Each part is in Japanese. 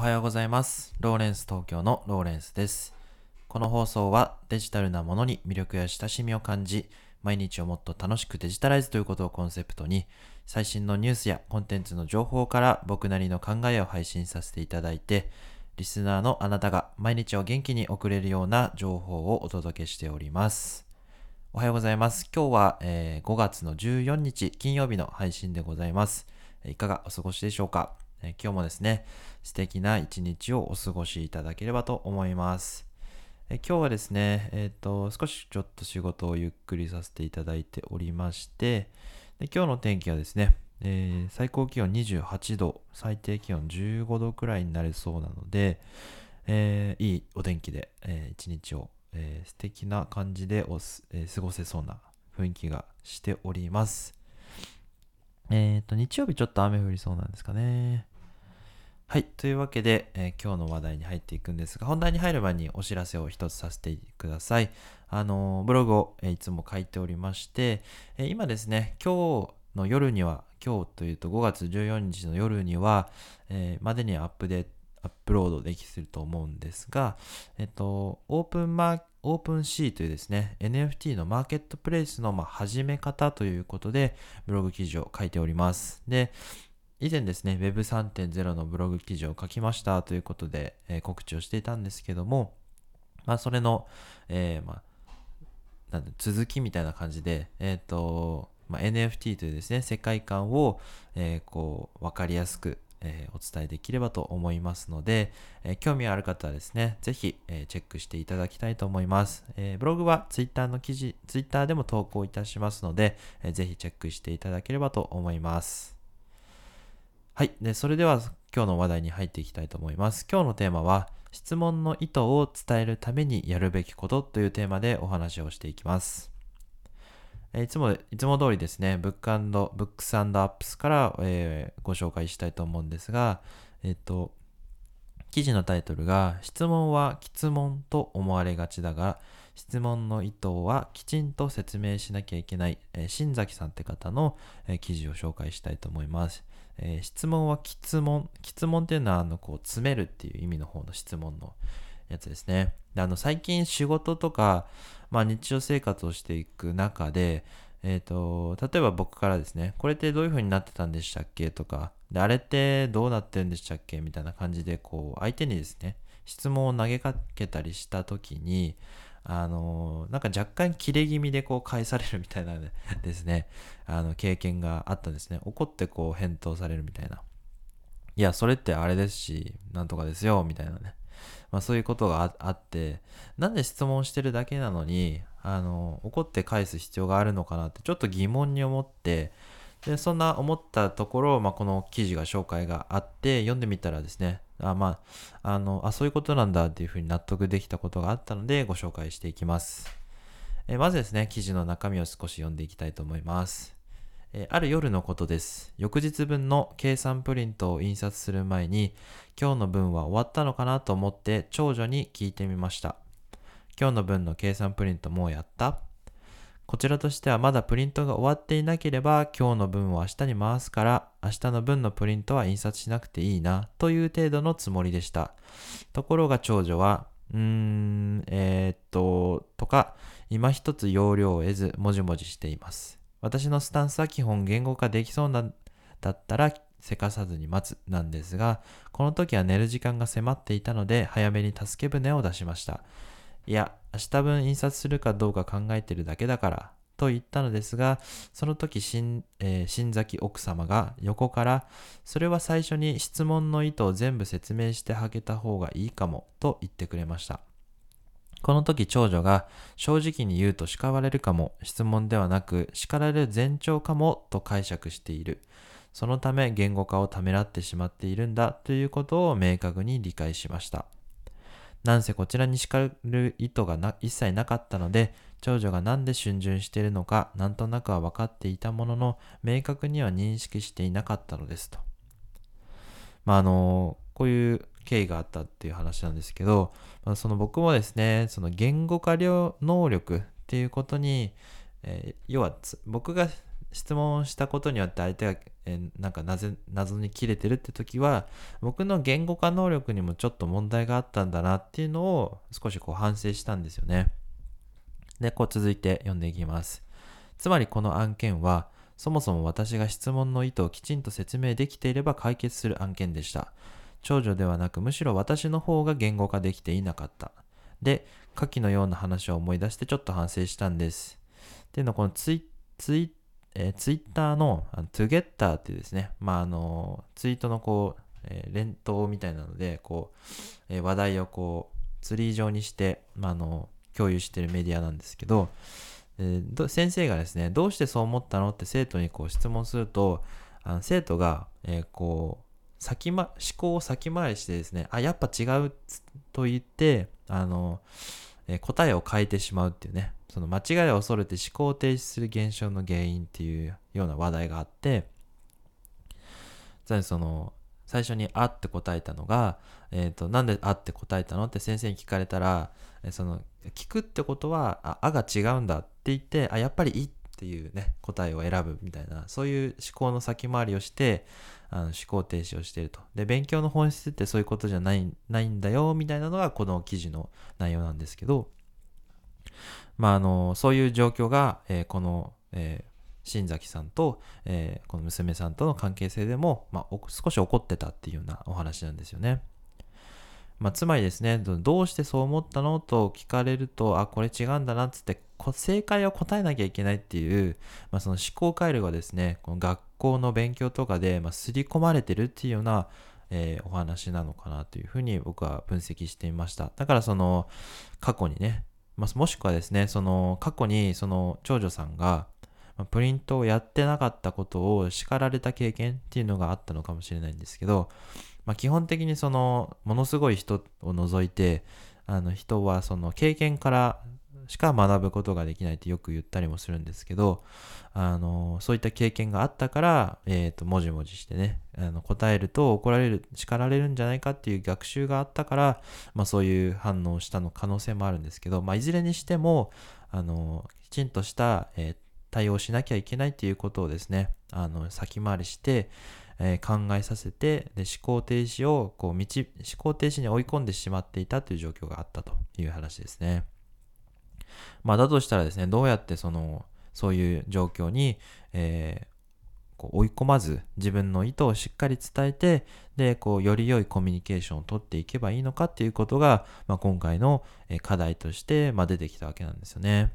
おはようございます。ローレンス東京のローレンスです。この放送はデジタルなものに魅力や親しみを感じ、毎日をもっと楽しくデジタライズということをコンセプトに、最新のニュースやコンテンツの情報から僕なりの考えを配信させていただいて、リスナーのあなたが毎日を元気に送れるような情報をお届けしております。おはようございます。今日は、えー5月の14日金曜日の配信でございます。いかがお過ごしでしょうか、え今日もですね、素敵な一日をお過ごしいただければと思います。え今日はですね、えっ、と、少しちょっと仕事をゆっくりさせていただいておりまして、で今日の天気はですね、えー最高気温28度、最低気温15度くらいになれそうなので、えーいいお天気で、えー一日を、えー素敵な感じでおす、え過ごせそうな雰囲気がしております。えっ、と、日曜日ちょっと雨降りそうなんですかね。はい。というわけで、えー今日の話題に入っていくんですが、本題に入る前にお知らせを一つさせてください。あのーブログを、えーいつも書いておりまして、え今ですね、今日の夜には、今日というと5月14日の夜には、えまでにアップデート、アップロードできすると思うんですが、えっと、オープンマーオープンシーというですね、NFT のマーケットプレイスのま始め方ということで、ブログ記事を書いております。で、以前ですね、Web3.0 のブログ記事を書きましたということで、えー告知をしていたんですけども、まあ、それの、えーまあ、なん続きみたいな感じで、えっ、と、まあ、NFT というですね、世界観を、えこう、わかりやすく、えお伝えできればと思いますので、え興味ある方はですね、ぜひ、えチェックしていただきたいと思います。えブログは Twitter の記事、Twitter でも投稿いたしますので、えーぜひチェックしていただければと思います。はい。で、それでは今日の話題に入っていきたいと思います。今日のテーマは、質問の意図を伝えるためにやるべきことというテーマでお話をしていきます。えーいつも、いつも通りですね、ブックブックスアップスから、えーご紹介したいと思うんですが、えっ、と、記事のタイトルが、質問は質問と思われがちだが、質問の意図はきちんと説明しなきゃいけない、えー新崎さんって方の、えー記事を紹介したいと思います。えー質問は質問。質問っていうのは、あの、こう、詰めるっていう意味の方の質問のやつですね。であの、最近仕事とか、まあ、日常生活をしていく中で、えっ、と、例えば僕からですね、これってどういう風になってたんでしたっけとか、で、あれってどうなってるんでしたっけみたいな感じで、こう、相手にですね、質問を投げかけたりした時に、あのなんか若干切れ気味でこう返されるみたいなですね、あの経験があったんですね。怒ってこう返答されるみたいな。いや、それってあれですし、なんとかですよ、みたいなね。まあそういうことがああって、なんで質問してるだけなのに、あの、怒って返す必要があるのかなってちょっと疑問に思って、で、そんな思ったところ、まあこの記事が紹介があって、読んでみたらですね、あまあ、あの、あ、そういうことなんだっていうふうに納得できたことがあったので、ご紹介していきます。えまずですね、記事の中身を少し読んでいきたいと思います。えある夜のことです。翌日分の計算プリントを印刷する前に、今日の分は終わったのかなと思って長女に聞いてみました。今日の分の計算プリントもうやったこちらとしてはまだプリントが終わっていなければ今日の分を明日に回すから明日の分のプリントは印刷しなくていいなという程度のつもりでした。ところが長女は、うーん、えー、っと、とか、今一つ要領を得ず、もじもじしています。私のスタンスは基本言語化できそうなだったら、せかさずに待つなんですが、この時は寝る時間が迫っていたので、早めに助け舟を出しました。いや、明日分印刷するかどうか考えてるだけだから、と言ったのですが、その時新、えー新崎奥様が横から、それは最初に質問の意図を全部説明してあげた方がいいかも、と言ってくれました。この時長女が正直に言うと叱られるかも、質問ではなく叱られる前兆かもと解釈している。そのため言語化をためらってしまっているんだということを明確に理解しました。なんせこちらに叱る意図がな一切なかったので、長女がなんで逡巡しているのか、なんとなくは分かっていたものの、明確には認識していなかったのですと。まあ、あの、こういう経緯があったっていう話なんですけど、まあ、その僕もですね、その言語化量能力っていうことに、えー要は僕が質問したことによって相手が、えーなんかなぜ謎に切れてるって時は僕の言語化能力にもちょっと問題があったんだなっていうのを少しこう反省したんですよね。で、こう続いて読んでいきます。つまりこの案件はそもそも私が質問の意図をきちんと説明できていれば解決する案件でした。長女ではなくむしろ私の方が言語化できていなかった。で、下記のような話を思い出してちょっと反省したんです。っていうのはこのツイツイ,、えーツイッターのあの Together ってですね、まああのツイートのこう、えー連投みたいなのでこう、えー話題をこうツリー状にして、まあ、あの共有してるメディアなんですけど、えー先生がですねどうしてそう思ったのって生徒にこう質問するとあの生徒が、えーこう先、ま、思考を先回りしてですねあやっぱ違うと言ってあの、え答えを変えてしまうっていうねその間違いを恐れて思考を停止する現象の原因っていうような話題があってその最初に「あ」って答えたのが、えー、となんで「あ」って答えたの？って先生に聞かれたらその聞くってことは「あ」あが違うんだって言ってあやっぱり「い」っていうね答えを選ぶみたいなそういう思考の先回りをしてあの思考停止をしているとで勉強の本質ってそういうことじゃないないんだよみたいなのがこの記事の内容なんですけどまああのそういう状況が、えーこの、えー新崎さんと、えーこの娘さんとの関係性でも、まあ、少し起こってたっていうようなお話なんですよね。まあ、つまりですねどうしてそう思ったのと聞かれるとあこれ違うんだなっつって正解を答えなきゃいけないっていう、まあ、その思考回路がですねこの学校の勉強とかで、まあ、刷り込まれてるっていうような、えーお話なのかなというふうに僕は分析してみました。だからその過去にね、まあ、もしくはですねその過去にその長女さんがまプリントをやってなかったことを叱られた経験っていうのがあったのかもしれないんですけど、まあ、基本的にそのものすごい人を除いてあの人はその経験からしか学ぶことができないってよく言ったりもするんですけどあのそういった経験があったから、えー、ともじもじしてねあの答えると怒られる叱られるんじゃないかっていう学習があったから、まあ、そういう反応をしたの可能性もあるんですけど、まあ、いずれにしてもあのきちんとした、えー対応しなきゃいけないっていうことをですねあの先回りして、えー考えさせてで思考停止をこう道思考停止に追い込んでしまっていたという状況があったという話ですね。まあ、だとしたらですねどうやってそのそういう状況に、えーこう追い込まず自分の意図をしっかり伝えてでこうより良いコミュニケーションを取っていけばいいのかっていうことが、まあ、今回の課題として、まあ、出てきたわけなんですよね。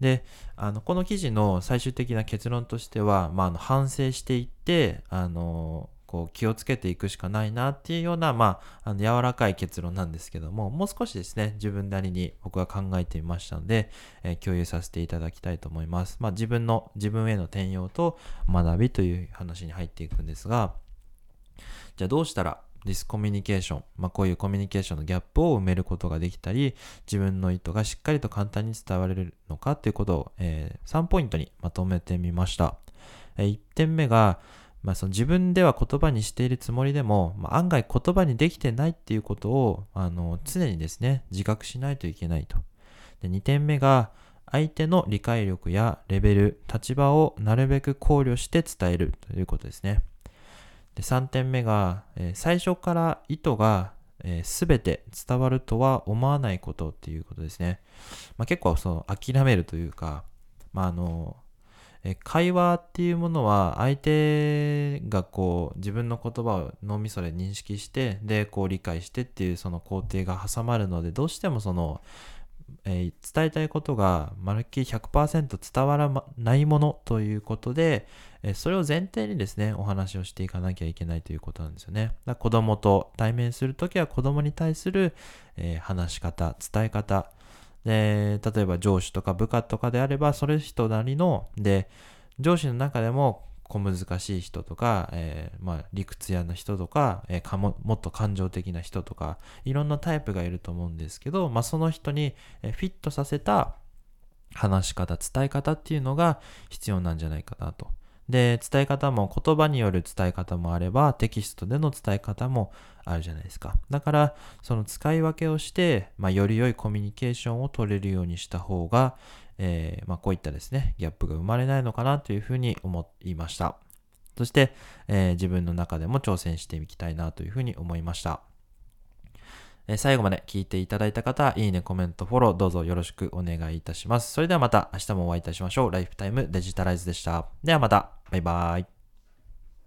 であのこの記事の最終的な結論としては、まあ、あの反省していってあのこう気をつけていくしかないなっていうような、まあ、あの柔らかい結論なんですけどももう少しですね自分なりに僕は考えてみましたので、えー共有させていただきたいと思います、まあ、自分の自分への転用と学びという話に入っていくんですがじゃあどうしたらディスコミュニケーション、まあ、こういうコミュニケーションのギャップを埋めることができたり自分の意図がしっかりと簡単に伝われるのかということを、えー3ポイントにまとめてみました、え1点目が、まあ、その自分では言葉にしているつもりでも、まあ、案外言葉にできてないっていうことをあの常にですね自覚しないといけないと。で2点目が相手の理解力やレベル立場をなるべく考慮して伝えるということですね。で3点目が、えー最初から意図が、えー全て伝わるとは思わないことっていうことですね、まあ、結構その諦めるというか、まああのえー会話っていうものは相手がこう自分の言葉を脳みそで認識してでこう理解してっていうその工程が挟まるのでどうしてもその、えー伝えたいことがまるっきり100%伝わらないものということで、えーそれを前提にですねお話をしていかなきゃいけないということなんですよね。だ子供と対面するときは子供に対する、えー話し方伝え方で例えば上司とか部下とかであればそれ人なりので上司の中でも小難しい人とか、えーまあ、理屈屋の人とか,、えーかももっと感情的な人とかいろんなタイプがいると思うんですけど、まあ、その人にフィットさせた話し方伝え方っていうのが必要なんじゃないかなと。で伝え方も言葉による伝え方もあればテキストでの伝え方もあるじゃないですかだからその使い分けをして、まあ、より良いコミュニケーションを取れるようにした方が、えー、まあ、こういったですね、ギャップが生まれないのかなというふうに思いました。そして、えー、自分の中でも挑戦していきたいなというふうに思いました。え最後まで聞いていただいた方、いいね、コメント、フォロー、どうぞよろしくお願いいたします。それではまた明日もお会いいたしましょう。ライフタイムデジタライズでした。ではまた、バイバーイ。